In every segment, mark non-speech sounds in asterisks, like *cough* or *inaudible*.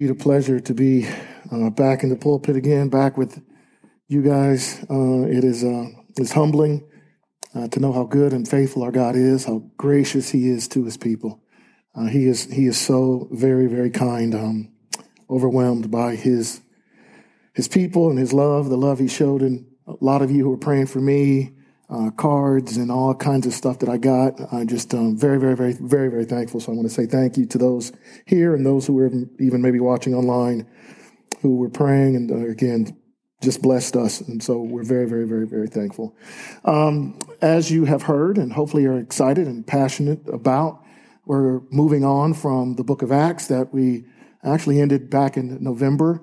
It's a pleasure to be uh, back in the pulpit again, back with you guys. Uh, it is uh, it's humbling uh, to know how good and faithful our God is, how gracious He is to His people. Uh, he is He is so very very kind. Um, overwhelmed by His His people and His love, the love He showed in a lot of you who were praying for me, uh, cards and all kinds of stuff that I got. I'm just um, very, very, very, very, very thankful. So I want to say thank you to those here and those who were even maybe watching online who were praying and uh, again, just blessed us. And so we're very, very, very, very thankful. Um, as you have heard and hopefully are excited and passionate about, we're moving on from the book of Acts that we actually ended back in November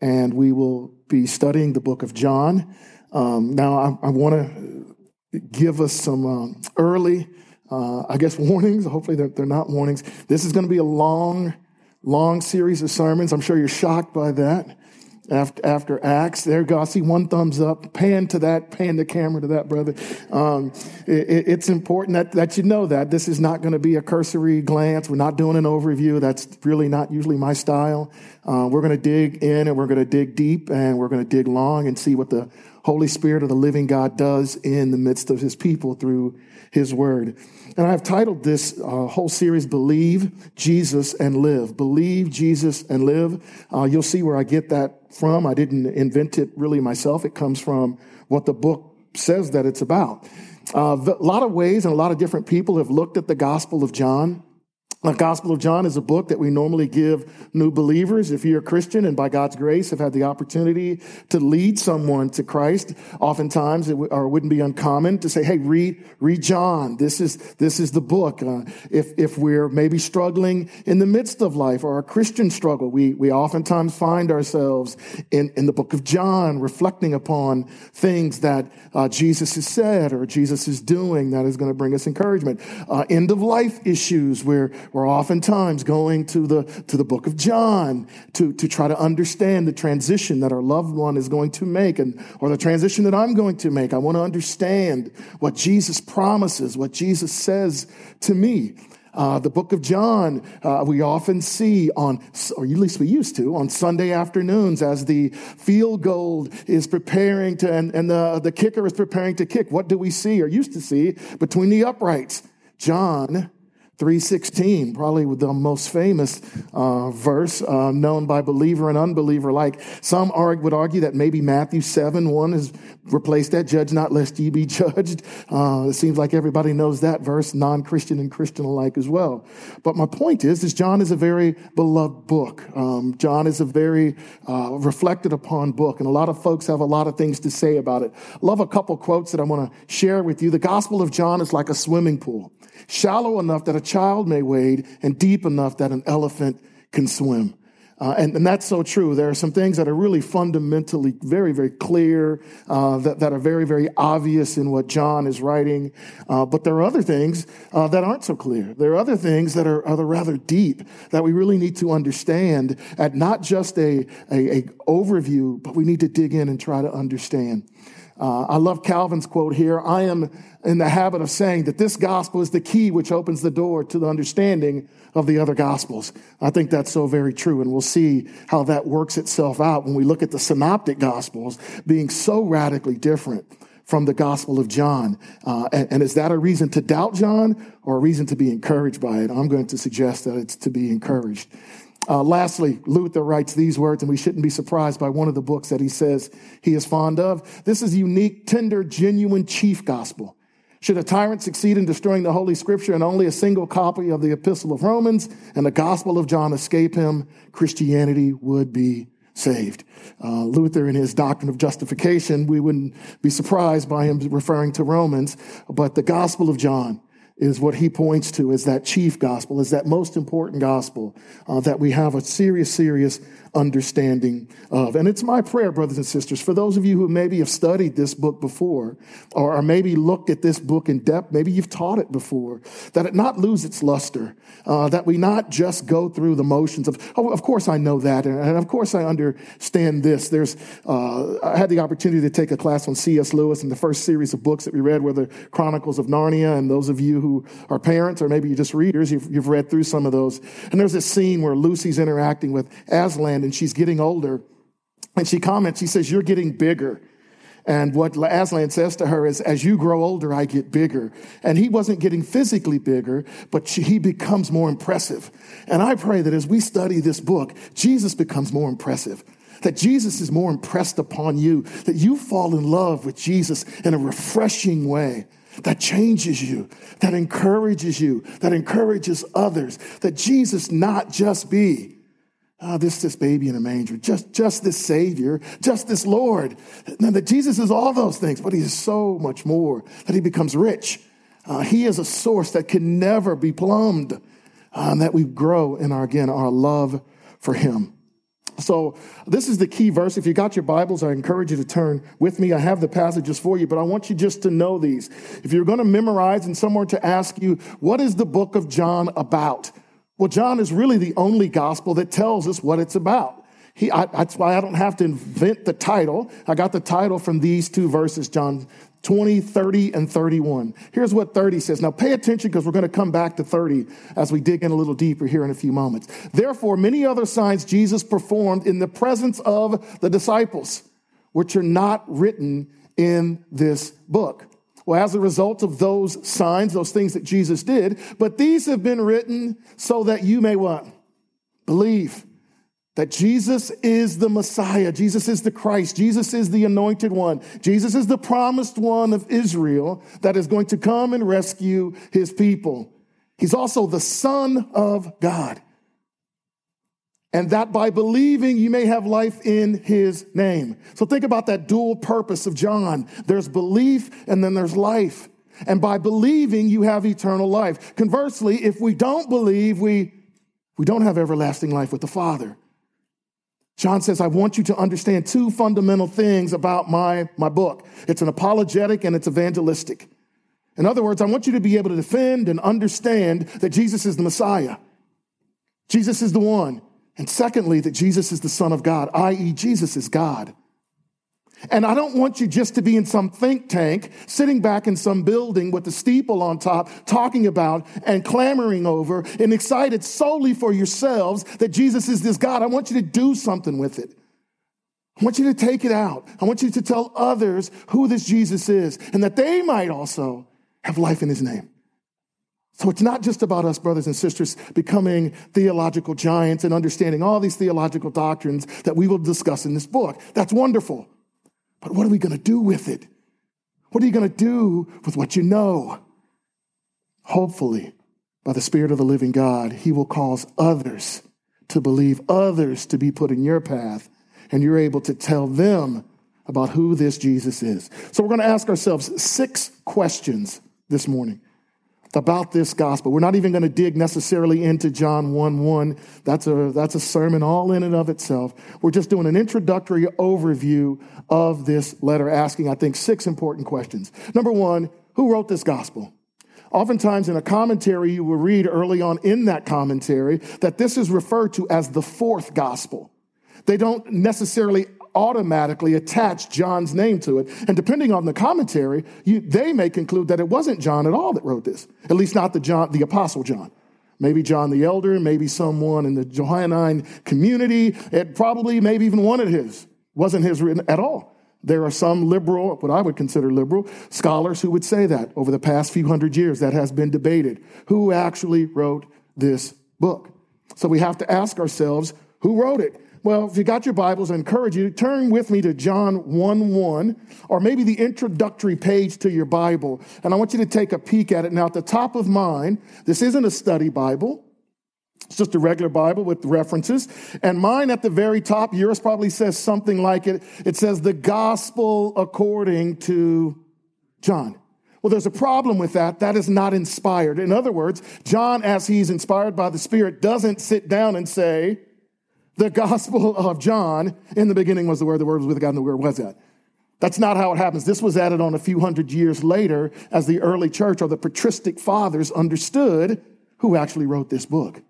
and we will be studying the book of John. Um, now, I, I want to give us some um, early, uh, I guess, warnings. Hopefully, they're, they're not warnings. This is going to be a long, long series of sermons. I'm sure you're shocked by that. After, after Acts, there go. See one thumbs up. Pan to that, pan the camera to that, brother. Um, it, it's important that, that you know that. This is not going to be a cursory glance. We're not doing an overview. That's really not usually my style. Uh, we're going to dig in and we're going to dig deep and we're going to dig long and see what the Holy Spirit of the living God does in the midst of his people through his word. And I've titled this uh, whole series, Believe Jesus and Live. Believe Jesus and Live. Uh, you'll see where I get that from. I didn't invent it really myself. It comes from what the book says that it's about. Uh, a lot of ways and a lot of different people have looked at the Gospel of John the Gospel of John is a book that we normally give new believers. If you're a Christian and by God's grace have had the opportunity to lead someone to Christ, oftentimes it, w- or it wouldn't be uncommon to say, "Hey, read read John. This is this is the book." Uh, if if we're maybe struggling in the midst of life or a Christian struggle, we we oftentimes find ourselves in in the book of John, reflecting upon things that uh, Jesus has said or Jesus is doing that is going to bring us encouragement. Uh, end of life issues where we're oftentimes going to the, to the book of John to, to try to understand the transition that our loved one is going to make and, or the transition that I'm going to make. I want to understand what Jesus promises, what Jesus says to me. Uh, the book of John, uh, we often see on, or at least we used to, on Sunday afternoons as the field goal is preparing to, and, and the, the kicker is preparing to kick. What do we see or used to see between the uprights? John 316, probably the most famous uh, verse uh, known by believer and unbeliever alike. Some would argue that maybe Matthew 7 1 has replaced that, judge not lest ye be *laughs* judged. Uh, it seems like everybody knows that verse, non Christian and Christian alike as well. But my point is, is John is a very beloved book. Um, John is a very uh, reflected upon book, and a lot of folks have a lot of things to say about it. Love a couple quotes that I want to share with you. The Gospel of John is like a swimming pool shallow enough that a child may wade, and deep enough that an elephant can swim. Uh, and, and, that's so true. There are some things that are really fundamentally very, very clear, uh, that, that are very, very obvious in what John is writing. Uh, but there are other things uh, that aren't so clear. There are other things that are, are rather deep that we really need to understand at not just a, a, a overview, but we need to dig in and try to understand. Uh, I love Calvin's quote here. I am in the habit of saying that this gospel is the key which opens the door to the understanding of the other gospels. I think that's so very true, and we'll see how that works itself out when we look at the synoptic gospels being so radically different from the gospel of John. Uh, and, and is that a reason to doubt John or a reason to be encouraged by it? I'm going to suggest that it's to be encouraged. Uh, lastly, Luther writes these words, and we shouldn't be surprised by one of the books that he says he is fond of. This is unique, tender, genuine chief gospel. Should a tyrant succeed in destroying the Holy Scripture and only a single copy of the Epistle of Romans and the Gospel of John escape him, Christianity would be saved. Uh, Luther, in his doctrine of justification, we wouldn't be surprised by him referring to Romans, but the Gospel of John is what he points to as that chief gospel, as that most important gospel uh, that we have a serious, serious understanding of. And it's my prayer, brothers and sisters, for those of you who maybe have studied this book before, or, or maybe looked at this book in depth, maybe you've taught it before, that it not lose its luster, uh, that we not just go through the motions of, oh, of course I know that, and, of course I understand this. There's, uh, I had the opportunity to take a class on C.S. Lewis, and the first series of books that we read were the Chronicles of Narnia, and those of you who are parents or maybe you're just readers, you've, you've read through some of those. And there's this scene where Lucy's interacting with Aslan and she's getting older. And she comments, she says, You're getting bigger. And what Aslan says to her is, as you grow older, I get bigger. And he wasn't getting physically bigger, but he becomes more impressive. And I pray that as we study this book, Jesus becomes more impressive. That Jesus is more impressed upon you, that you fall in love with Jesus in a refreshing way that changes you, that encourages you, that encourages others, that Jesus not just be Oh, this this baby in a manger, just just this Savior, just this Lord. Now that Jesus is all those things, but He is so much more. That He becomes rich. Uh, he is a source that can never be plumbed. and that we grow in our again our love for Him. So this is the key verse. If you got your Bibles, I encourage you to turn with me. I have the passages for you, but I want you just to know these. If you're going to memorize and someone to ask you, what is the book of John about? Well, John is really the only gospel that tells us what it's about. He, I, that's why I don't have to invent the title. I got the title from these two verses, John 20, 30, and 31. Here's what 30 says. Now pay attention because we're going to come back to 30 as we dig in a little deeper here in a few moments. Therefore, many other signs Jesus performed in the presence of the disciples, which are not written in this book. Well, as a result of those signs, those things that Jesus did, but these have been written so that you may what? Believe that Jesus is the Messiah. Jesus is the Christ. Jesus is the anointed one. Jesus is the promised one of Israel that is going to come and rescue his people. He's also the Son of God and that by believing you may have life in his name. So think about that dual purpose of John. There's belief and then there's life. And by believing you have eternal life. Conversely, if we don't believe, we, we don't have everlasting life with the Father. John says, I want you to understand two fundamental things about my, my book. It's an apologetic and it's evangelistic. In other words, I want you to be able to defend and understand that Jesus is the Messiah. Jesus is the one. And secondly, that Jesus is the Son of God, i.e., Jesus is God. And I don't want you just to be in some think tank, sitting back in some building with a steeple on top, talking about and clamoring over and excited solely for yourselves that Jesus is this God. I want you to do something with it. I want you to take it out. I want you to tell others who this Jesus is and that they might also have life in his name. So it's not just about us, brothers and sisters, becoming theological giants and understanding all these theological doctrines that we will discuss in this book. That's wonderful. But what are we going to do with it? What are you going to do with what you know? Hopefully, by the Spirit of the living God, He will cause others to believe, others to be put in your path, and you're able to tell them about who this Jesus is. So we're going to ask ourselves six questions this morning about this gospel. We're not even going to dig necessarily into John 1 1. That's a, that's a sermon all in and of itself. We're just doing an introductory overview of this letter, asking, I think, six important questions. Number one, who wrote this gospel? Oftentimes in a commentary, you will read early on in that commentary that this is referred to as the fourth gospel. They don't necessarily automatically attach John's name to it. And depending on the commentary, you, they may conclude that it wasn't John at all that wrote this, at least not the John, the Apostle John. Maybe John the Elder, maybe someone in the Johannine community. It probably, maybe even one of his wasn't his written at all. There are some liberal, what I would consider liberal, scholars who would say that over the past few hundred years that has been debated. Who actually wrote this book? So we have to ask ourselves, who wrote it? Well, if you got your Bibles, I encourage you to turn with me to John 1 1, or maybe the introductory page to your Bible. And I want you to take a peek at it. Now, at the top of mine, this isn't a study Bible. It's just a regular Bible with references. And mine at the very top, yours probably says something like it. It says the gospel according to John. Well, there's a problem with that. That is not inspired. In other words, John, as he's inspired by the Spirit, doesn't sit down and say, the Gospel of John, in the beginning was the Word, the Word was with God, and the Word was that. That's not how it happens. This was added on a few hundred years later as the early church or the patristic fathers understood who actually wrote this book.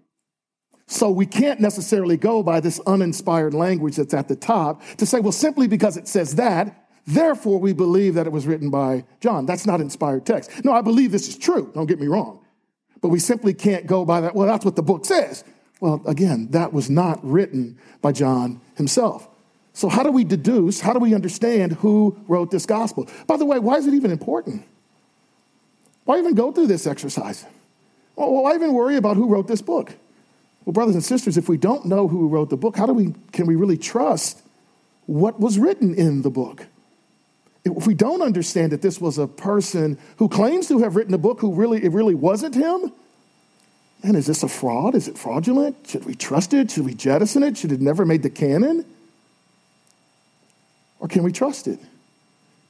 So we can't necessarily go by this uninspired language that's at the top to say, well, simply because it says that, Therefore, we believe that it was written by John. That's not inspired text. No, I believe this is true. Don't get me wrong. But we simply can't go by that. Well, that's what the book says. Well, again, that was not written by John himself. So, how do we deduce, how do we understand who wrote this gospel? By the way, why is it even important? Why even go through this exercise? Well, why even worry about who wrote this book? Well, brothers and sisters, if we don't know who wrote the book, how do we can we really trust what was written in the book? If we don't understand that this was a person who claims to have written a book who really it really wasn't him, and is this a fraud? Is it fraudulent? Should we trust it? Should we jettison it? Should it never made the canon? Or can we trust it?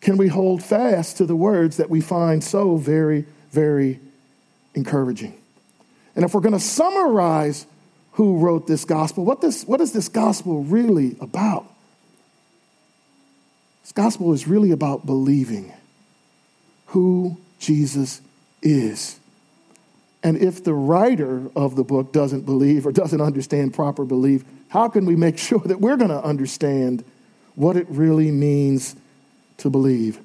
Can we hold fast to the words that we find so very, very encouraging? And if we're going to summarize who wrote this gospel, what, this, what is this gospel really about? This gospel is really about believing who Jesus is. And if the writer of the book doesn't believe or doesn't understand proper belief, how can we make *laughs* sure that we're going to understand what it really means to believe?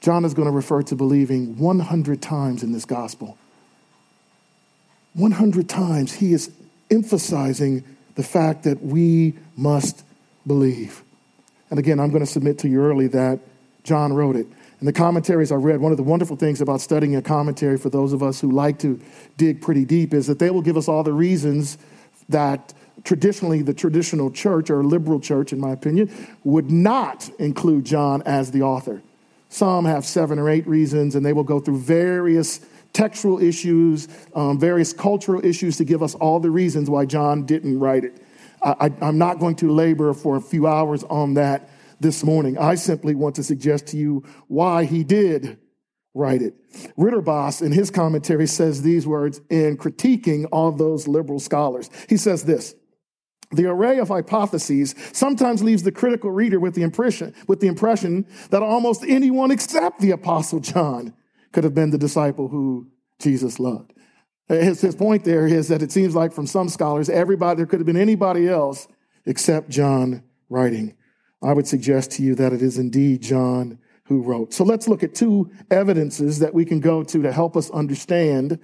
John is going to refer to believing 100 times in this gospel. 100 times he is emphasizing the fact that we must believe. And again, I'm going to submit to you early that John wrote it. In the commentaries I read, one of the wonderful things about studying a commentary for those of us who like to dig pretty deep is that they will give us all the reasons that traditionally the traditional church or liberal church, in my opinion, would not include John as the author. Some have seven or eight reasons, and they will go through various textual issues, um, various cultural issues to give us all the reasons why John didn't write it. I, am not going to labor for a few hours on that this morning. I simply want to suggest to you why he did write it. Ridderbos, in his commentary, says these words in critiquing all those liberal scholars. He says this. The array of hypotheses sometimes leaves the critical reader with the impression, with the impression that almost anyone except the apostle John could have been the disciple who Jesus loved. His, his point there is that it seems like from some scholars, everybody, there could have been anybody else except John writing. I would suggest to you that it is indeed John who wrote. So let's look at two evidences that we can go to to help us understand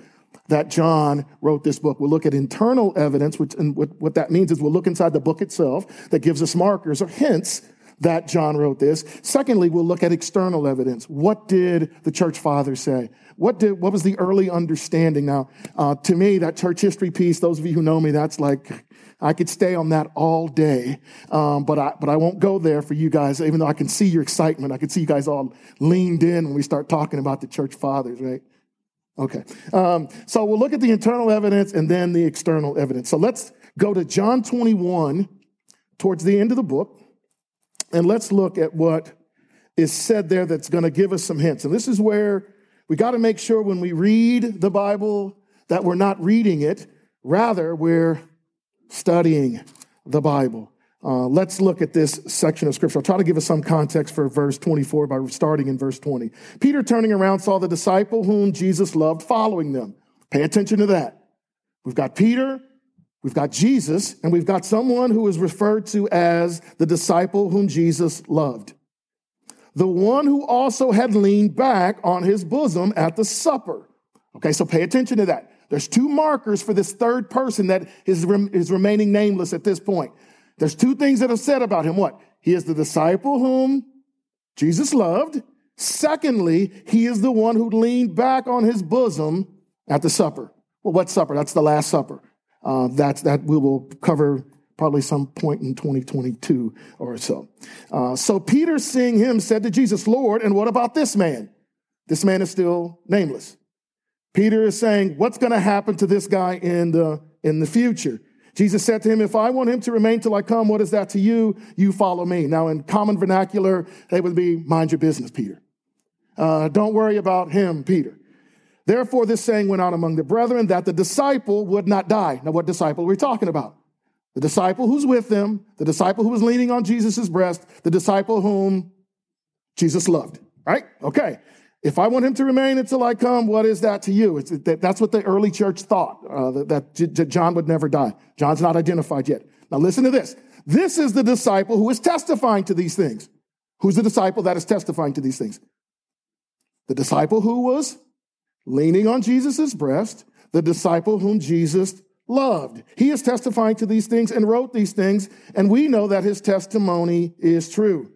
that John wrote this book. We'll look at internal evidence, which, and what, what that means is we'll look inside the book itself that gives us markers or hints that John wrote this. Secondly, we'll look at external evidence. What did the church fathers say? What did, what was the early understanding? Now, uh, to me, that church history piece, those of you who know me, that's like I could stay on that all day, um, but I but I won't go there for you guys. Even though I can see your excitement, I can see you guys all leaned in when we start talking about the church fathers, right? Okay, um, so we'll look at the internal evidence and then the external evidence. So let's go to John 21 towards the end of the book, and let's look at what is said there that's going to give us some hints. And this is where we got to make sure when we read the Bible that we're not reading it, rather we're studying the Bible. Uh, let's look at this section of scripture. I'll try to give us some context for verse 24 by starting in verse 20. Peter, turning around, saw the disciple whom Jesus loved following them. Pay attention to that. We've got Peter, we've got Jesus, and we've got someone who is referred to as the disciple whom Jesus loved. The one who also had leaned back on his bosom at the supper. Okay, so pay attention to that. There's two markers for this third person that is, is remaining nameless at this point. There's two things that are said about him. What? He is the disciple whom Jesus loved. Secondly, he is the one who leaned back on his bosom at the supper. Well, what supper? That's the Last Supper. Uh, that's that we will cover probably some point in 2022 or so. Uh, so Peter, seeing him, said to Jesus, "Lord, and what about this man? This man is still nameless." Peter is saying, what's going to happen to this guy in the, in the future? Jesus said to him, If I want him to remain till I come, what is that to you? You follow me. Now, in common vernacular, they would be, Mind your business, Peter. Uh, don't worry about him, Peter. Therefore, this saying went out among the brethren that the disciple would not die. Now, what disciple are we talking about? The disciple who's with them, the disciple who was leaning on Jesus' breast, the disciple whom Jesus loved, right? Okay. If I want him to remain until I come, what is that to you? That, that's what the early church thought, uh, that, that John would never die. John's not identified yet. Now listen to this. This is the disciple who is testifying to these things. Who's the disciple that is testifying to these things? The disciple who was leaning on Jesus' breast, the disciple whom Jesus loved. He is testifying to these things and wrote these things, and we know that his testimony is true.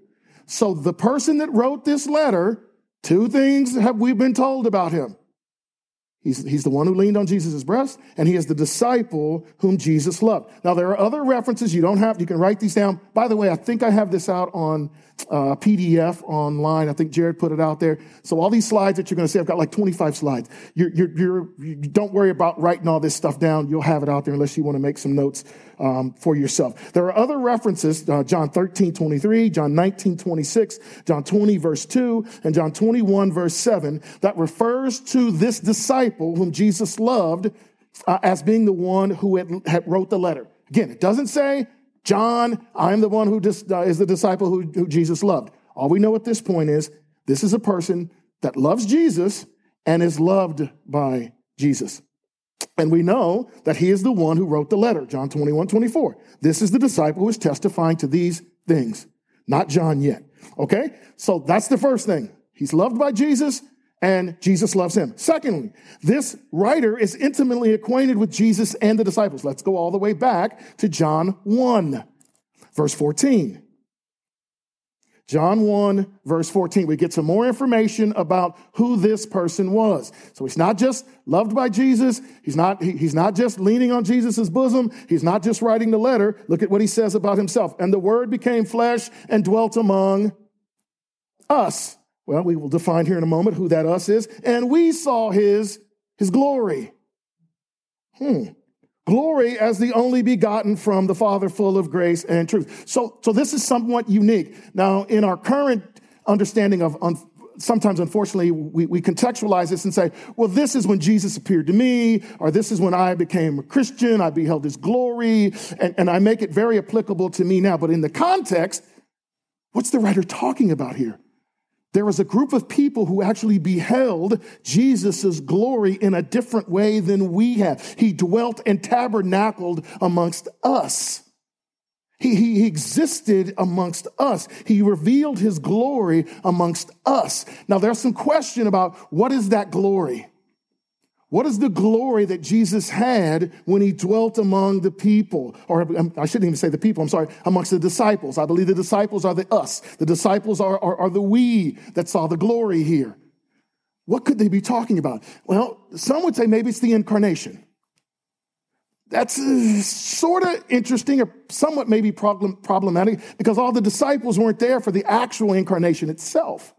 So the person that wrote this letter, two things have we been told about him. He's, he's the one who leaned on Jesus' breast, and he is the disciple whom Jesus loved. Now, there are other references you don't have, you can write these down. By the way, I think I have this out on uh, PDF online. I think Jared put it out there. So all these slides that you're going to see, I've got like 25 slides. You're, you're, you're, you don't worry about writing all this stuff down. You'll have it out there unless you want to make some notes um, for yourself. There are other references, uh, John 13, 23, John 19, 26, John 20, verse 2, and John 21, verse 7, that refers to this disciple whom Jesus loved uh, as being the one who had, had wrote the letter. Again, it doesn't say John, I'm the one who dis- uh, is the disciple who, who Jesus loved. All we know at this point is this is a person that loves Jesus and is loved by Jesus. And we know that he is the one who wrote the letter, John 21, 24. This is the disciple who is testifying to these things, not John yet. Okay? So that's the first thing. He's loved by Jesus and Jesus loves him. Secondly, this writer is intimately acquainted with Jesus and the disciples. Let's go all the way back to John 1, verse 14. John 1, verse 14. We get some more information about who this person was. So he's not just loved by Jesus. He's not, he, he's not just leaning on Jesus' bosom. He's not just writing the letter. Look at what he says about himself. And the word became flesh and dwelt among us. Well, we will define here in a moment who that us is. And we saw his, his glory. Hmm. Glory as the only begotten from the Father, full of grace and truth. So, so this is somewhat unique. Now, in our current understanding of, un, sometimes unfortunately, we, we contextualize this and say, well, this is when Jesus appeared to me, or this is when I became a Christian, I beheld his glory, and, and I make it very applicable to me now. But in the context, what's the writer talking about here? There was a group of people who actually beheld Jesus' glory in a different way than we have. He dwelt and tabernacled amongst us. He, he existed amongst us. He revealed his glory amongst us. Now, there's some question about what is that glory? What is the glory that Jesus had when he dwelt among the people? Or um, I shouldn't even say the people, I'm sorry, amongst the disciples. I believe the disciples are the us. The disciples are, are, are the we that saw the glory here. What could they be talking about? Well, some would say maybe it's the incarnation. That's uh, sort of interesting or somewhat maybe problem, problematic because all the disciples weren't there for the actual incarnation itself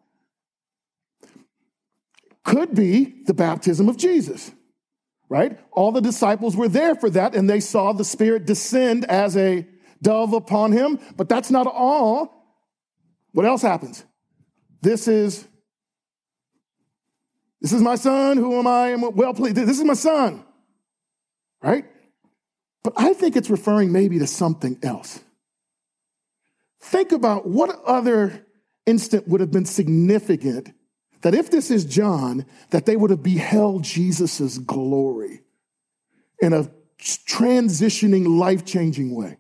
could be the baptism of Jesus, right? All the disciples were there for that and they saw the Spirit descend as a dove upon him, but that's not all. What else happens? This is this is my son, who am I? am well pleased. This is my son, right? But I think it's referring maybe to something else. Think about what other instant would have been significant that if this is John, that they would have beheld Jesus' glory in a transitioning, life changing way.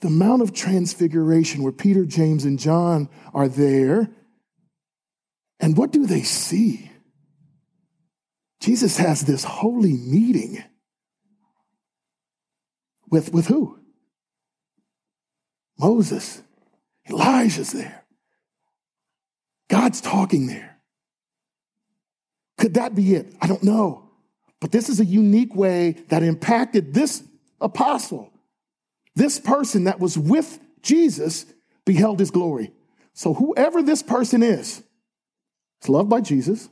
The Mount of Transfiguration, where Peter, James, and John are there, and what do they see? Jesus has this holy meeting with, with who? Moses. Elijah's there. God's talking there. Could that be it? I don't know. But this is a unique way that impacted this apostle. This person that was with Jesus beheld his glory. So, whoever this person is, is loved by Jesus,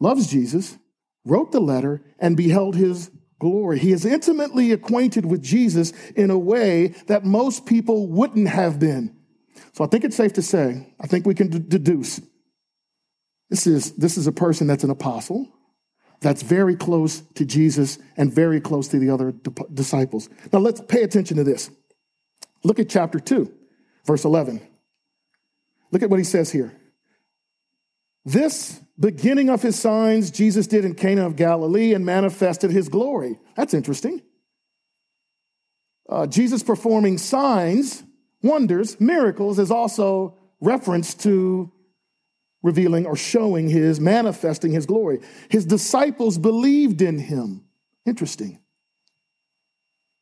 loves Jesus, wrote the letter, and beheld his glory. He is intimately acquainted with Jesus in a way that most people wouldn't have been. So I think it's safe to say, I think we can d- deduce this is, this is a person that's an apostle, that's very close to Jesus and very close to the other di- disciples. Now let's pay attention to this. Look at chapter 2, verse 11. Look at what he says here. This beginning of his signs Jesus did in Cana of Galilee and manifested his glory. That's interesting. Uh, Jesus performing signs wonders, miracles, is also reference to revealing or showing his, manifesting his glory. His disciples believed in him. Interesting.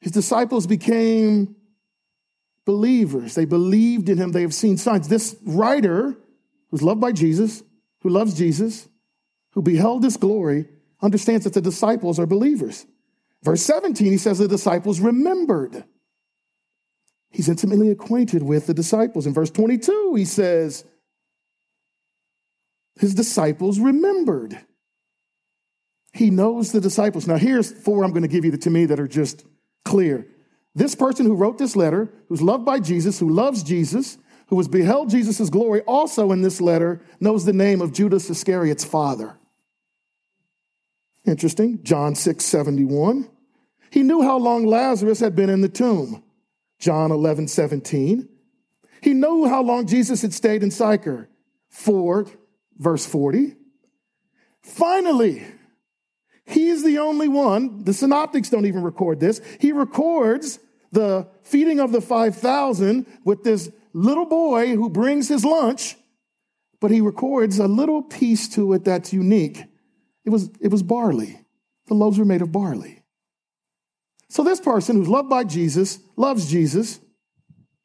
His disciples became believers. They believed in him. They have seen signs. This writer, who's loved by Jesus, who loves Jesus, who beheld this glory, understands that the disciples are believers. Verse 17, he says the disciples remembered. He's intimately acquainted with the disciples. In verse 22, he says, his disciples remembered. He knows the disciples. Now, here's four I'm going to give you to me that are just clear. This person who wrote this letter, who's loved by Jesus, who loves Jesus, who has beheld Jesus' glory, also in this letter knows the name of Judas Iscariot's father. Interesting. John 6 71. He knew how long Lazarus had been in the tomb. John 11 17. He knew how long Jesus had stayed in Sychar. 4 verse 40. Finally, he is the only one, the synoptics don't even record this. He records the feeding of the 5,000 with this little boy who brings his lunch, but he records a little piece to it that's unique. It was, it was barley. The loaves were made of barley. So, this person who's loved by Jesus, loves Jesus,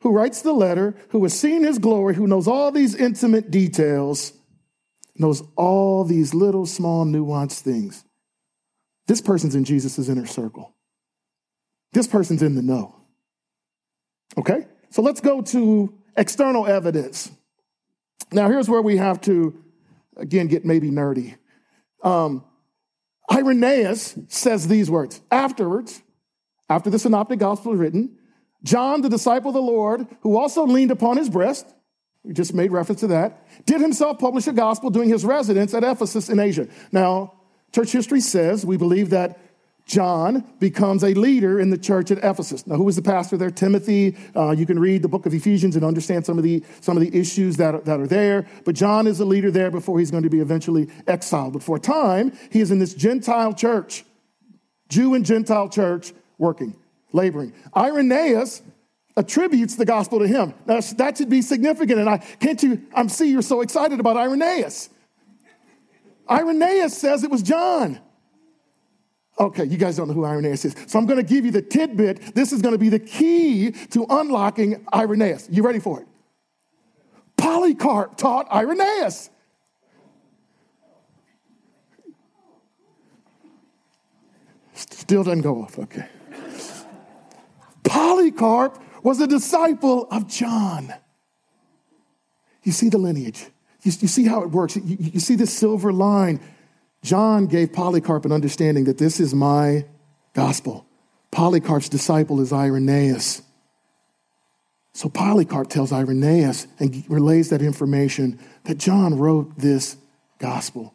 who writes the letter, who has seen his glory, who knows all these intimate details, knows all these little, small, nuanced things. This person's in Jesus' inner circle. This person's in the know. Okay? So let's go to external evidence. Now, here's where we have to, again, get maybe nerdy. Um, Irenaeus says these words Afterwards, after the Synoptic Gospel is written, John, the disciple of the Lord, who also leaned upon his breast, we just made reference to that, did himself publish a gospel during his residence at Ephesus in Asia. Now, church history says we believe that John becomes a leader in the church at Ephesus. Now, who was the pastor there? Timothy. Uh, you can read the book of Ephesians and understand some of the, some of the issues that are, that are there. But John is a leader there before he's going to be eventually exiled. But for a time, he is in this Gentile church, Jew and Gentile church, working, laboring. Irenaeus attributes the gospel to him. Now, that should be significant. And I can't you, I'm see you're so excited about Irenaeus. Irenaeus says it was John. Okay, you guys don't know who Irenaeus is. So I'm going to give you the tidbit. This is going to be the key to unlocking Irenaeus. You ready for it? Polycarp taught Irenaeus. Still doesn't go off. Okay. Polycarp was a disciple of John. You see the lineage. You, you see how it works. You, you see this silver line. John gave Polycarp an understanding that this is my gospel. Polycarp's disciple is Irenaeus. So Polycarp tells Irenaeus and relays that information that John wrote this gospel.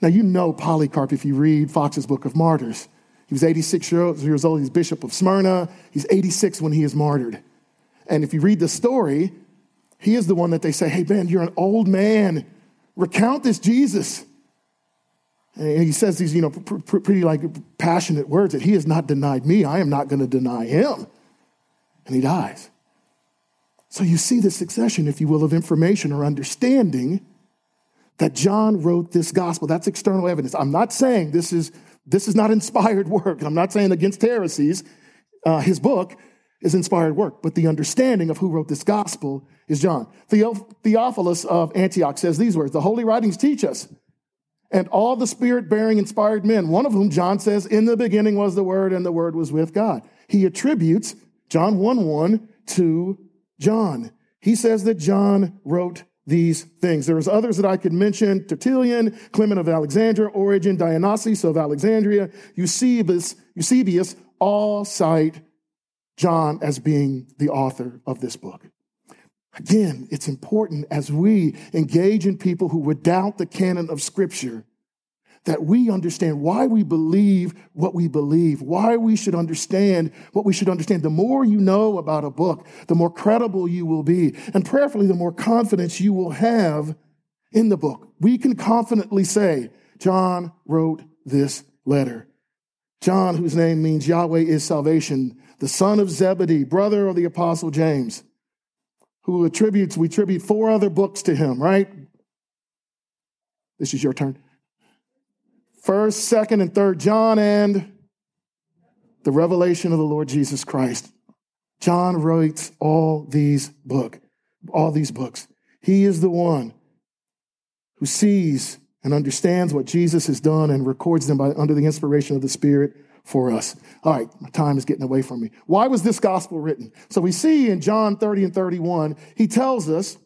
Now, you know Polycarp if you read Fox's Book of Martyrs. He was 86 years old. He's bishop of Smyrna. He's 86 when he is martyred. And if you read the story, he is the one that they say, Hey, man, you're an old man. Recount this Jesus. And he says these, you know, pr- pr- pretty like passionate words that he has not denied me. I am not going to deny him. And he dies. So you see the succession, if you will, of information or understanding that John wrote this gospel. That's external evidence. I'm not saying this is this is not inspired work. I'm not saying against heresies. Uh, his book is inspired work, but the understanding of who wrote this gospel is John. Theophilus of Antioch says these words The Holy Writings teach us, and all the spirit bearing inspired men, one of whom John says, In the beginning was the Word, and the Word was with God. He attributes John 1 1 to John. He says that John wrote these things. There's others that I could mention Tertullian, Clement of Alexandria, Origen, Dionysius of Alexandria, Eusebius, Eusebius all cite John as being the author of this book. Again, it's important as we engage in people who would doubt the canon of Scripture that we understand why we believe what we believe, why we should understand what we should understand. The more you know about a book, the more credible you will be, and prayerfully, the more confidence you will have in the book. We can confidently say, John wrote this letter. John, whose name means Yahweh is salvation, the son of Zebedee, brother of the apostle James. who attributes, we attribute four other books to him, right? This is your turn. First, second, and third John, and the revelation of the Lord Jesus Christ. John writes all these book, all these books. He is the one who sees and understands what Jesus has done and records them by, under the inspiration of the Spirit for us. All right, my time is getting away from me. Why was this gospel written? So we see in John 30 and 31, he tells us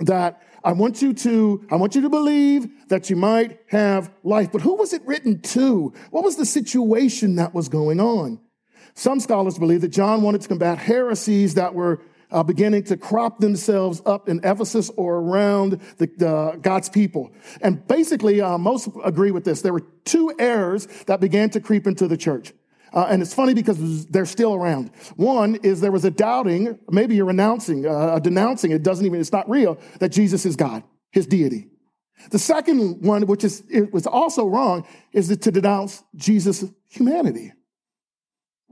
that I want you to, I want you to believe that you might have life. But who was it written to? What was the situation that was going on? Some scholars believe that John wanted to combat heresies that were uh, beginning to crop themselves up in Ephesus or around the, God's people. And basically, uh, most agree with this. There were two errors that began to creep into the church. Uh, and it's funny because they're still around. One is there was a doubting, maybe you're renouncing, uh, denouncing, it doesn't even, it's not real, that Jesus is God, his deity. The second one, which is, it was also wrong, is to denounce Jesus' humanity.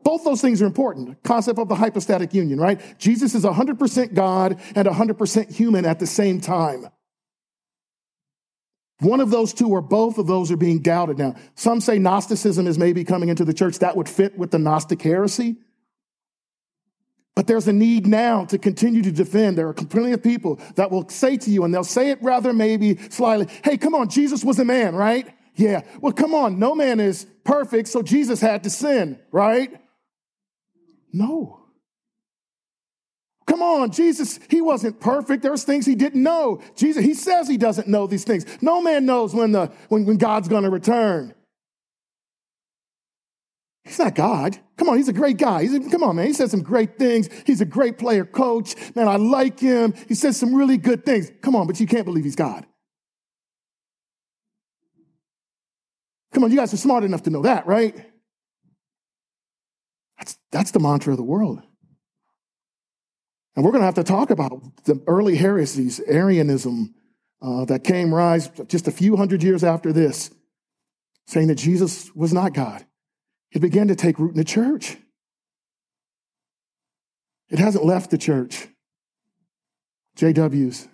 Both those things are important. Concept of the hypostatic union, right? Jesus is 100% God and 100% human at the same time. One of those two or both of those are being doubted now. Some say Gnosticism is maybe coming into the church. That would fit with the Gnostic heresy. But there's a need now to continue to defend. There are plenty of people that will say to you, and they'll say it rather maybe slyly, hey, come on, Jesus was a man, right? Yeah. Well, come on, no man is perfect, so Jesus had to sin, right? No. Come on, Jesus, he wasn't perfect. There's things he didn't know. Jesus, he says he doesn't know these things. No man knows when the when, when God's gonna return. He's not God. Come on, he's a great guy. He's a, come on, man. He says some great things. He's a great player coach. Man, I like him. He says some really good things. Come on, but you can't believe he's God. Come on, you guys are smart enough to know that, right? That's, that's the mantra of the world. And we're going to have to talk about the early heresies, Arianism, uh, that came rise just a few hundred years after this, saying that Jesus was not God. It began to take root in the church. It hasn't left the church. JWs,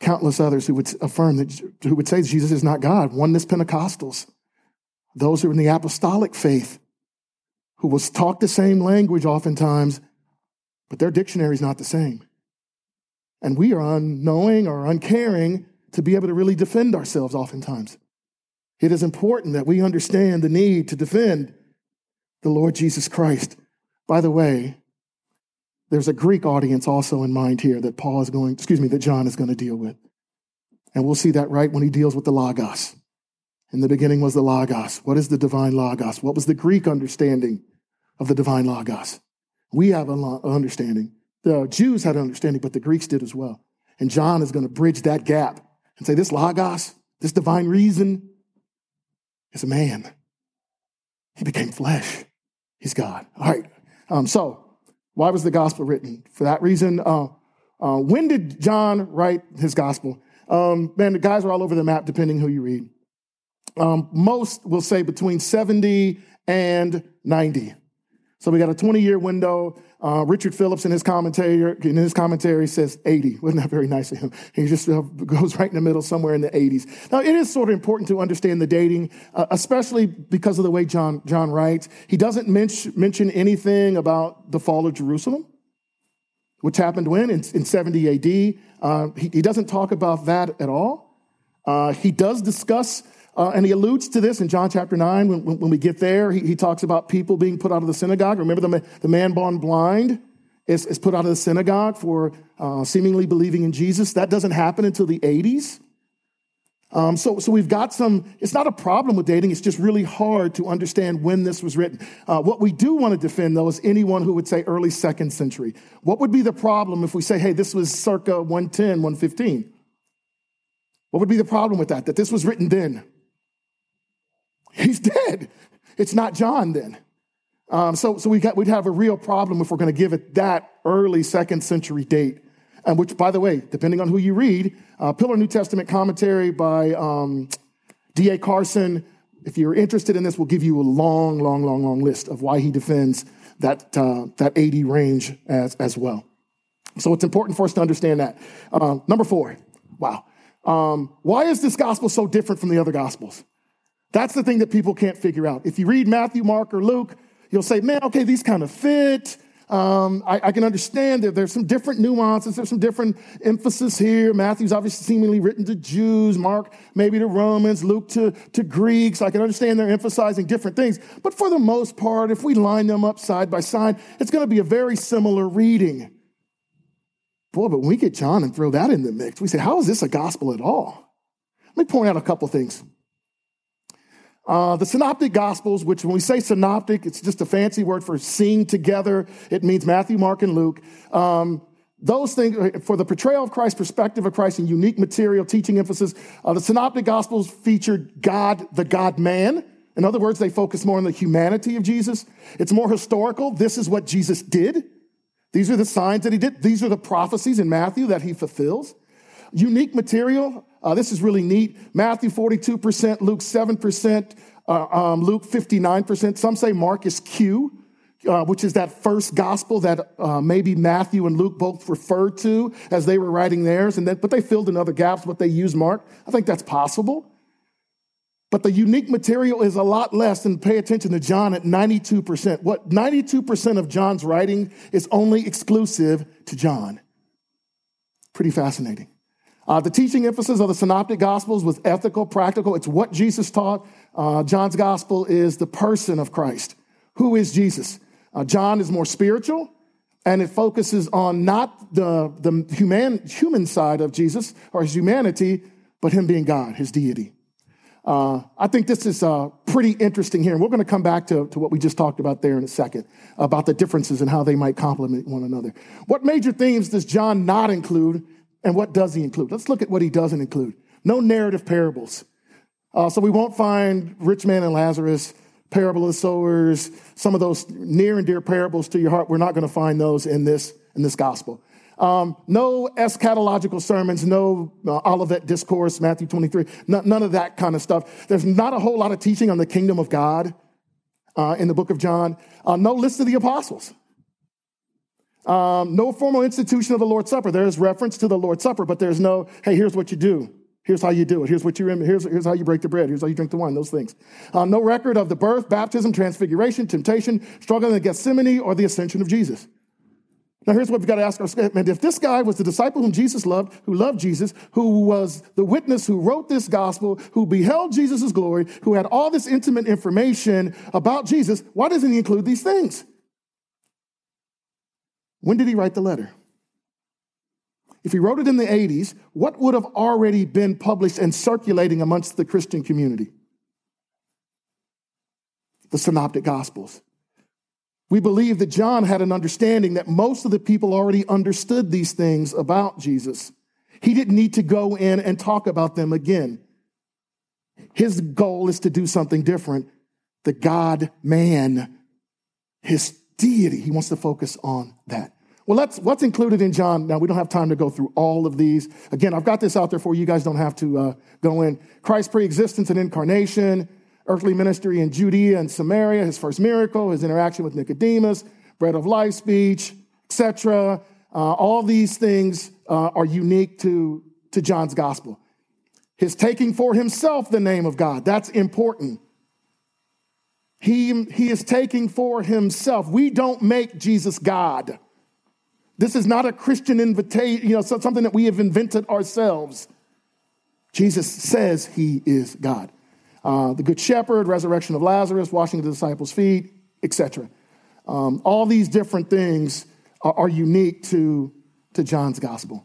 countless others who would affirm that, who would say Jesus is not God, oneness Pentecostals, those who are in the apostolic faith, who will talk the same language oftentimes, but their dictionary is not the same. And we are unknowing or uncaring to be able to really defend ourselves oftentimes. It is important that we understand the need to defend the Lord Jesus Christ. By the way, there's a Greek audience also in mind here that Paul is going, excuse me, that John is going to deal with. And we'll see that right when he deals with the Logos. In the beginning was the Logos. What is the divine Logos? What was the Greek understanding of the divine Logos? We have an understanding. The Jews had an understanding, but the Greeks did as well. And John is going to bridge that gap and say, this Logos, this divine reason, is a man. He became flesh. He's God. All right. Um, so, why was the gospel written? For that reason, uh, uh, when did John write his gospel? Um, man, the guys are all over the map, depending who you read. Um, most will say between 70 and 90. So we got a 20 year window. Uh, Richard Phillips in his commentary in his commentary says 80. Wasn't that very nice of him? *laughs* He just uh, goes right in the middle, somewhere in the 80s. Now it is sort of important to understand the dating, uh, especially because of the way John John writes. He doesn't mention mention anything about the fall of Jerusalem, which happened when in, in 70 A.D. Uh, he, he, doesn't talk about that at all. Uh, he does discuss uh, and he alludes to this in John chapter 9. When, when we get there, he, he, talks about people being put out of the synagogue. Remember, the, the man born blind is, is put out of the synagogue for uh, seemingly believing in Jesus. That doesn't happen until the 80s. Um, so, so we've got some, it's not a problem with dating, it's just really hard to understand when this was written. Uh, what we do want to defend, though, is anyone who would say early second century. What would be the problem if we say, hey, this was circa 110, 115? What would be the problem with that? That this was written then? He's dead. It's not John then. Um, so so we got, we'd have a real problem if we're going to give it that early second century date. And which, by the way, depending on who you read, uh, Pillar New Testament commentary by um, D.A. Carson, if you're interested in this, will give you a long, long, long, long list of why he defends that, uh, that 80 range as, as well. So it's important for us to understand that. Uh, number four, wow. Um, why is this gospel so different from the other gospels? That's the thing that people can't figure out. If you read Matthew, Mark, or Luke, you'll say, man, okay, these kind of fit. Um, I, I, can understand that there's some different nuances, there's some different emphasis here. Matthew's obviously seemingly written to Jews, Mark maybe to Romans, Luke to, to Greeks. I can understand they're emphasizing different things. But for the most part, if we line them up side by side, it's going to be a very similar reading. Boy, but when we get John and throw that in the mix, we say, how is this a gospel at all? Let me point out a couple things. Uh, the synoptic gospels, which when we say synoptic, it's just a fancy word for seeing together. It means Matthew, Mark, and Luke. Um, those things, for the portrayal of Christ, perspective of Christ, and unique material, teaching emphasis, uh, the synoptic gospels featured God, the God man. In other words, they focus more on the humanity of Jesus. It's more historical. This is what Jesus did. These are the signs that he did. These are the prophecies in Matthew that he fulfills. Unique material, uh, this is really neat. Matthew 42%, Luke 7%, uh, um, Luke 59%. Some say Mark is Q, uh, which is that first gospel that uh, maybe Matthew and Luke both referred to as they were writing theirs. And then, but they filled in other gaps, but they used Mark. I think that's possible. But the unique material is a lot less than pay attention to John at 92%. What 92% of John's writing is only exclusive to John. Pretty fascinating. Uh, the teaching emphasis of the synoptic gospels was ethical, practical. It's what Jesus taught. Uh, John's gospel is the person of Christ. Who is Jesus? Uh, John is more spiritual, and it focuses on not the, the human, human side of Jesus or his humanity, but him being God, his deity. Uh, I think this is uh, pretty interesting here. And we're going to come back to, to what we just talked about there in a second about the differences and how they might complement one another. What major themes does John not include and what does he include? Let's look at what he doesn't include. No narrative parables. Uh, so we won't find rich man and Lazarus, parable of the sowers, some of those near and dear parables to your heart. We're not going to find those in this in this gospel. Um, no eschatological sermons, no uh, Olivet discourse, Matthew 23, n- none of that kind of stuff. There's not a whole lot of teaching on the kingdom of God uh, in the book of John. Uh, no list of the apostles. Um, no formal institution of the Lord's Supper. There is reference to the Lord's Supper, but there's no, hey, here's what you do. Here's how you do it. Here's what you here's, here's how you break the bread. Here's how you drink the wine. Those things. Um, no record of the birth, baptism, transfiguration, temptation, struggle in Gethsemane, or the ascension of Jesus. Now, here's what we've got to ask ourselves. If this guy was the disciple whom Jesus loved, who loved Jesus, who was the witness who wrote this gospel, who beheld Jesus' glory, who had all this intimate information about Jesus, why doesn't he include these things? When did he write the letter? If he wrote it in the 80s, what would have already been published and circulating amongst the Christian community? The Synoptic Gospels. We believe that John had an understanding that most of the people already understood these things about Jesus. He didn't need to go in and talk about them again. His goal is to do something different. The God man, his deity. He wants to focus on that. Well, that's what's included in John. Now, we don't have time to go through all of these. Again, I've got this out there for you. You guys don't have to uh, go in. Christ's preexistence and incarnation, earthly ministry in Judea and Samaria, his first miracle, his interaction with Nicodemus, bread of life speech, etc. Uh, all these things uh, are unique to, to John's gospel. His taking for himself the name of God, that's important. He, he is taking for himself. We don't make Jesus God. This is not a Christian invitation, you know, something that we have invented ourselves. Jesus says he is God. Uh, the Good Shepherd, resurrection of Lazarus, washing the disciples' feet, etc. Um, all these different things are, are, unique to, to John's gospel.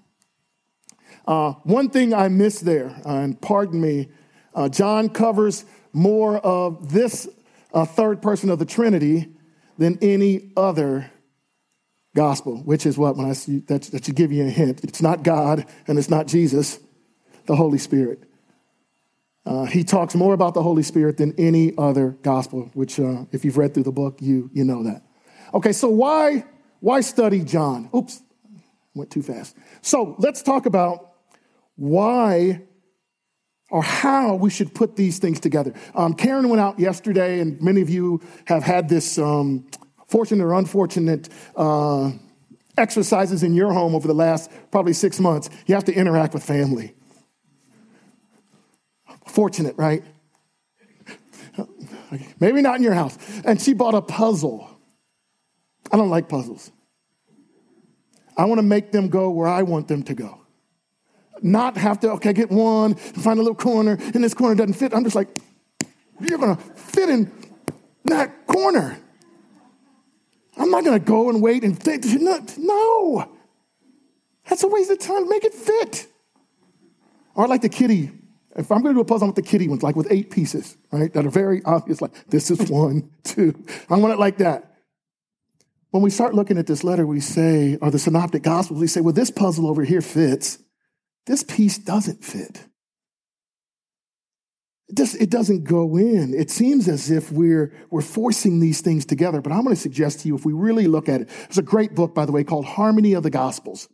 Uh, one thing I missed there, uh, and pardon me, uh, John covers more of this a third person of the Trinity than any other gospel, which is what, when I see that, that should give you a hint. It's not God and it's not Jesus, the Holy Spirit. Uh, he talks more about the Holy Spirit than any other gospel, which, uh, if you've read through the book, you, you know that. Okay, so why, why study John? Oops, went too fast. So let's talk about why or how we should put these things together. Um, Karen went out yesterday, and many of you have had this um, fortunate or unfortunate uh, exercises in your home over the last probably six months, you have to interact with family. Fortunate, right? Maybe not in your house. And she bought a puzzle. I don't like puzzles. I want to make them go where I want them to go. Not have to, okay, get one, find a little corner, and this corner doesn't fit. I'm just like, you're to fit in that corner. I'm not to go and wait and think. No. That's a waste of time. Make it fit. Or like the kitty. If I'm to do a puzzle, want the kitty ones, like with eight pieces, right? That are very obvious. Like, this is one, *laughs* two. I want it like that. When we start looking at this letter, we say, or the synoptic gospels, we say, well, this puzzle over here fits. This piece doesn't fit. It, just, it doesn't go in. It seems as if we're, we're forcing these things together. But I'm going to suggest to you, if we really look at it, there's a great book, by the way, called Harmony of the Gospels.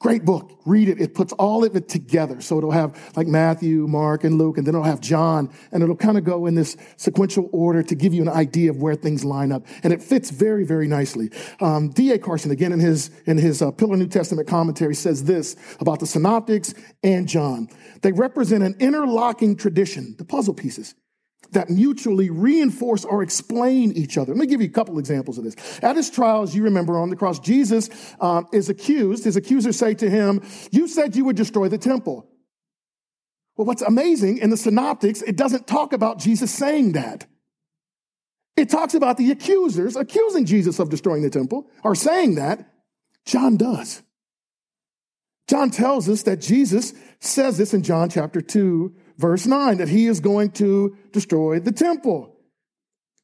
Great book. Read it. It puts all of it together. So it'll have like Matthew, Mark, and Luke, and then it'll have John, and it'll kind of go in this sequential order to give you an idea of where things line up. And it fits very, very nicely. Um, D.A. Carson, again, in his, in his uh, Pillar New Testament commentary, says this about the Synoptics and John. They represent an interlocking tradition, the puzzle pieces that mutually reinforce or explain each other. Let me give you a couple examples of this. At his trial, as you remember on the cross, Jesus um, is accused. His accusers say to him, You said you would destroy the temple. Well, what's amazing in the synoptics, it doesn't talk about Jesus saying that. It talks about the accusers accusing Jesus of destroying the temple or saying that. John does. John tells us that Jesus says this in John chapter 2, verse 9, that he is going to destroy the temple.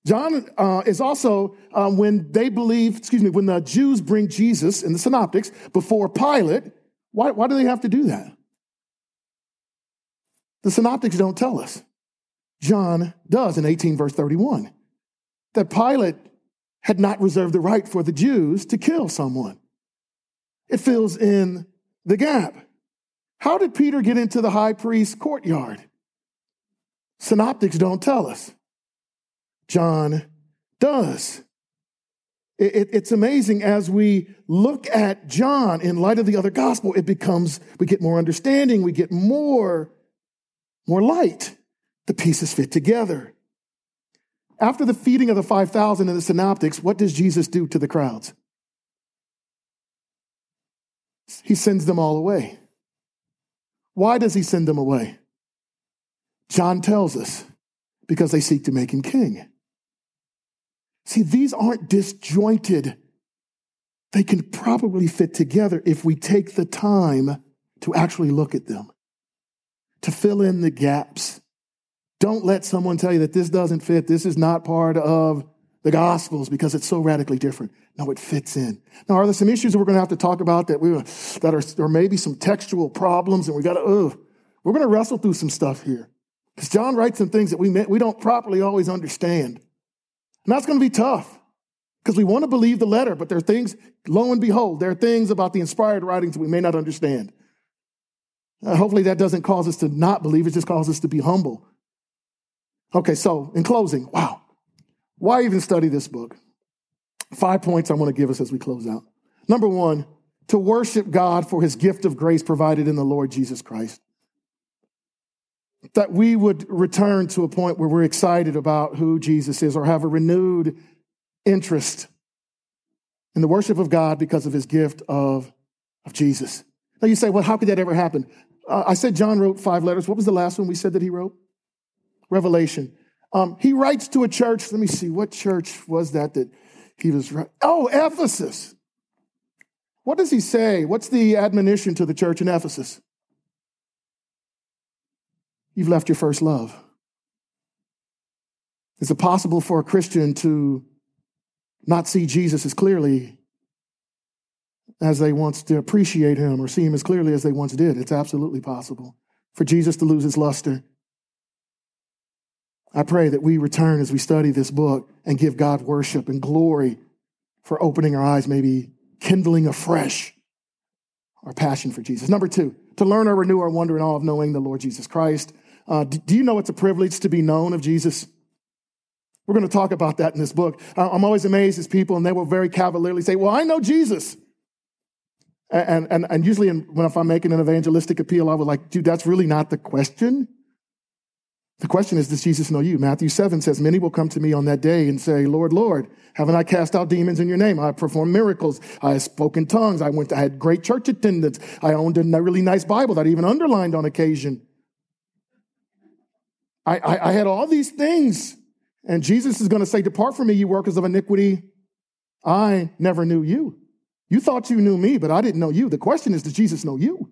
John uh, is also, um, when they believe, excuse me, when the Jews bring Jesus in the synoptics before Pilate, why, why do they have to do that? The synoptics don't tell us. John does in 18, verse 31, that Pilate had not reserved the right for the Jews to kill someone. It fills in the gap. How did Peter get into the high priest's courtyard? Synoptics don't tell us. John does. It, it, it's amazing as we look at John in light of the other gospel, it becomes, we get more understanding, we get more, more light. The pieces fit together. After the feeding of the 5,000 in the synoptics, what does Jesus do to the crowds? He sends them all away. Why does he send them away? John tells us because they seek to make him king. See, these aren't disjointed. They can probably fit together if we take the time to actually look at them, to fill in the gaps. Don't let someone tell you that this doesn't fit, this is not part of the Gospels because it's so radically different. No, it fits in. Now, are there some issues that we're going to have to talk about that we that are or maybe some textual problems, and we got to oh, we're going to wrestle through some stuff here because John writes some things that we we don't properly always understand, and that's going to be tough because we want to believe the letter, but there are things. Lo and behold, there are things about the inspired writings that we may not understand. Uh, hopefully, that doesn't cause us to not believe; it just causes us to be humble. Okay, so in closing, wow. Why even study this book? Five points I want to give us as we close out. Number one, to worship God for his gift of grace provided in the Lord Jesus Christ. That we would return to a point where we're excited about who Jesus is or have a renewed interest in the worship of God because of his gift of, of Jesus. Now you say, well, how could that ever happen? Uh, I said John wrote five letters. What was the last one we said that he wrote? Revelation. Um, he writes to a church. Let me see, what church was that that he was right? Oh, Ephesus. What does he say? What's the admonition to the church in Ephesus? You've left your first love. Is it possible for a Christian to not see Jesus as clearly as they once to appreciate him or see him as clearly as they once did? It's absolutely possible. For Jesus to lose his luster I pray that we return as we study this book and give God worship and glory for opening our eyes, maybe kindling afresh our passion for Jesus. Number two, to learn or renew our wonder and awe of knowing the Lord Jesus Christ. Uh, do you know it's a privilege to be known of Jesus? We're going to talk about that in this book. I'm always amazed as people, and they will very cavalierly say, Well, I know Jesus. And, and, and usually in, when if I'm making an evangelistic appeal, I would like, dude, that's really not the question. The question is, does Jesus know you? Matthew 7 says, Many will come to me on that day and say, Lord, Lord, haven't I cast out demons in your name? I performed miracles. I spoke in tongues. I went, I had great church attendance. I owned a really nice Bible that I even underlined on occasion. I, I, I had all these things. And Jesus is going to say, Depart from me, you workers of iniquity. I never knew you. You thought you knew me, but I didn't know you. The question is, does Jesus know you?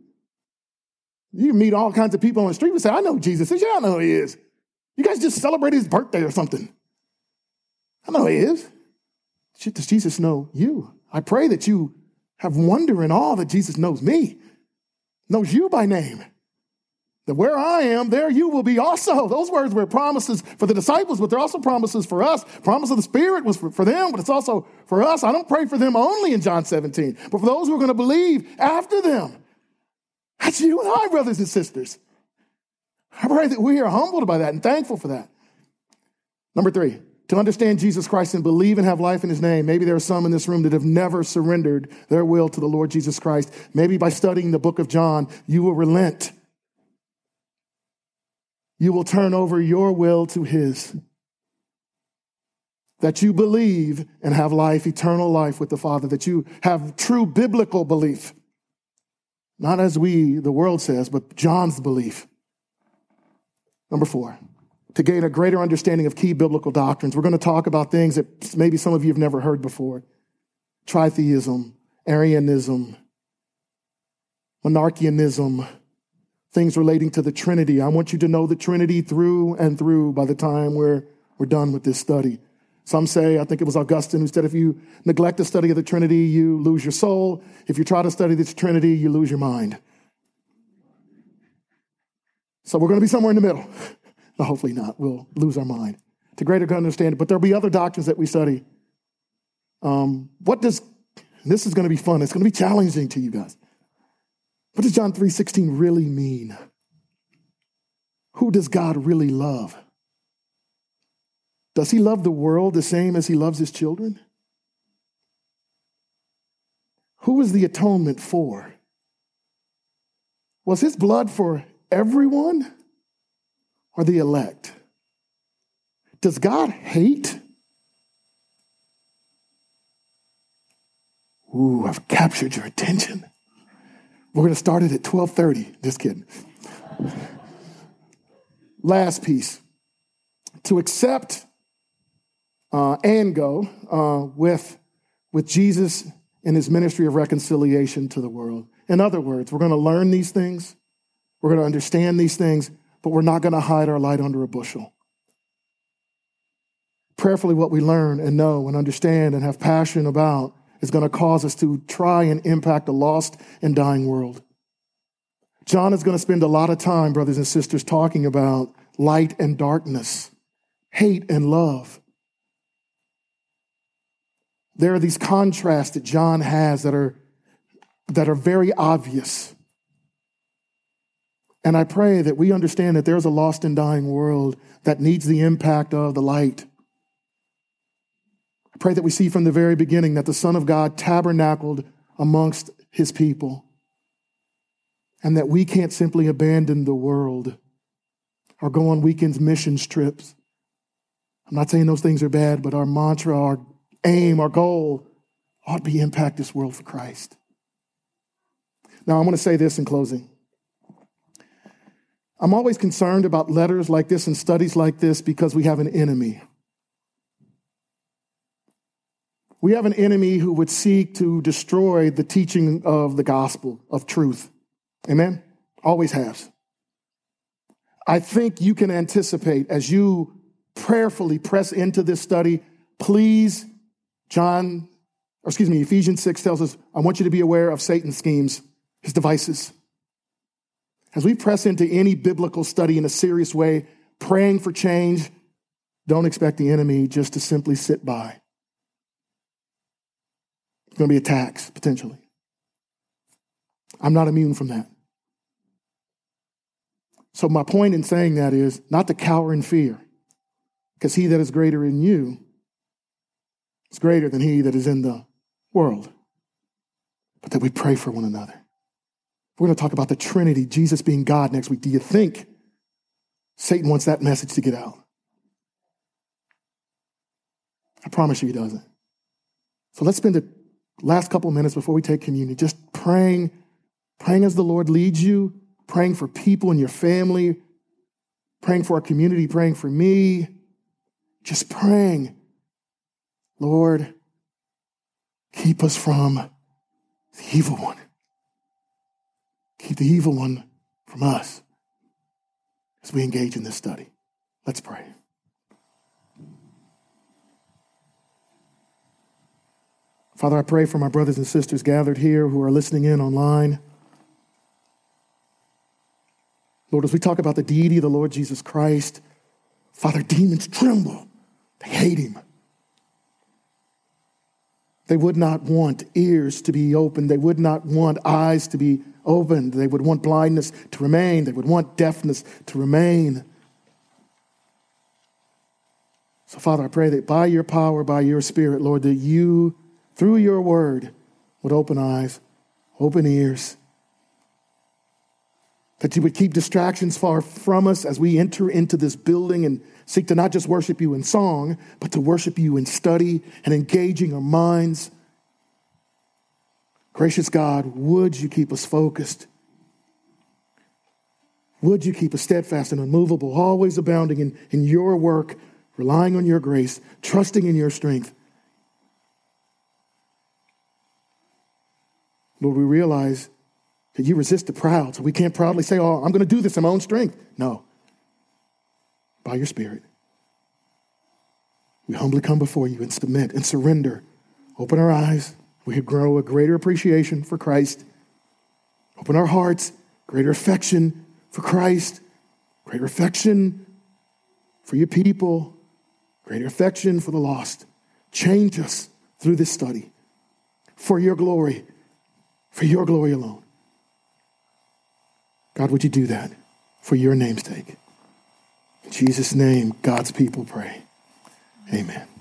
You meet all kinds of people on the street and say, I know Jesus is. Yeah, I know he is. You guys just celebrate his birthday or something. I know he is. Does Jesus know you? I pray that you have wonder and awe that Jesus knows me, knows you by name. That where I am, there you will be also. Those words were promises for the disciples, but they're also promises for us. Promise of the Spirit was for, for them, but it's also for us. I don't pray for them only in John 17, but for those who are going to believe after them. That's you and I, brothers and sisters. I pray that we are humbled by that and thankful for that. Number three, to understand Jesus Christ and believe and have life in his name. Maybe there are some in this room that have never surrendered their will to the Lord Jesus Christ. Maybe by studying the book of John, you will relent you will turn over your will to His. That you believe and have life, eternal life with the Father, that you have true biblical belief. Not as we, the world says, but John's belief. Number four, to gain a greater understanding of key biblical doctrines, we're going to talk about things that maybe some of you have never heard before tritheism, Arianism, monarchianism, things relating to the Trinity. I want you to know the Trinity through and through by the time we're, we're done with this study. Some say, I think it was Augustine who said, if you neglect the study of the Trinity, you lose your soul. If you try to study the Trinity, you lose your mind. So we're going to be somewhere in the middle. *laughs* No, hopefully not. We'll lose our mind to greater understand it. But there'll be other doctrines that we study. Um, what does, this is going to be fun. It's going to be challenging to you guys. What does John 3:16 really mean? Who does God really love? Does he love the world the same as he loves his children? Who was the atonement for? Was his blood for everyone or the elect? Does God hate? Ooh, I've captured your attention. We're going to start it at 12:30. Just kidding. Last piece. To accept uh, and go uh, with, with Jesus in his ministry of reconciliation to the world. In other words, we're going to learn these things, we're going to understand these things, but we're not going to hide our light under a bushel. Prayerfully, what we learn and know and understand and have passion about is going to cause us to try and impact a lost and dying world. John is going to spend a lot of time, brothers and sisters, talking about light and darkness, hate and love. There are these contrasts that John has that are, that are very obvious. And I pray that we understand that there's a lost and dying world that needs the impact of the light I pray that we see from the very beginning that the Son of God tabernacled amongst his people and that we can't simply abandon the world or go on weekends missions trips. I'm not saying those things are bad, but our mantra, our aim, our goal ought to be impact this world for Christ. Now, I want to say this in closing. I'm always concerned about letters like this and studies like this because we have an enemy. We have an enemy who would seek to destroy the teaching of the gospel of truth. Amen? Always has. I think you can anticipate as you prayerfully press into this study, please, John, or excuse me, Ephesians 6 tells us, I want you to be aware of Satan's schemes, his devices. As we press into any biblical study in a serious way, praying for change, don't expect the enemy just to simply sit by. It's going to be a tax, potentially. I'm not immune from that. So, my point in saying that is not to cower in fear, because he that is greater in you is greater than he that is in the world. but that we pray for one another. We're going to talk about the Trinity, Jesus being God next week. Do you think Satan wants that message to get out? I promise you he doesn't. So let's spend the last couple minutes before we take communion just praying, praying as the Lord leads you, praying for people in your family, praying for our community, praying for me, just praying, Lord, keep us from the evil one. Keep the evil one from us as we engage in this study. Let's pray. Father, I pray for my brothers and sisters gathered here who are listening in online. Lord, as we talk about the deity of the Lord Jesus Christ, Father, demons tremble. They hate him. They would not want ears to be opened. They would not want eyes to be opened. They would want blindness to remain. They would want deafness to remain. So, Father, I pray that by your power, by your Spirit, Lord, that you through your word would open eyes, open ears, that you would keep distractions far from us as we enter into this building and seek to not just worship you in song, but to worship you in study and engaging our minds. Gracious God, would you keep us focused? Would you keep us steadfast and unmovable, always abounding in, in your work, relying on your grace, trusting in your strength? Lord, we realize that you resist the proud, so we can't proudly say, Oh, I'm going to do this in my own strength. No. By your Spirit, we humbly come before you and submit and surrender. Open our eyes. We grow a greater appreciation for Christ. Open our hearts, greater affection for Christ, greater affection for your people, greater affection for the lost. Change us through this study for your glory for your glory alone. God, would you do that for your name's sake? In Jesus' name, God's people pray. Amen.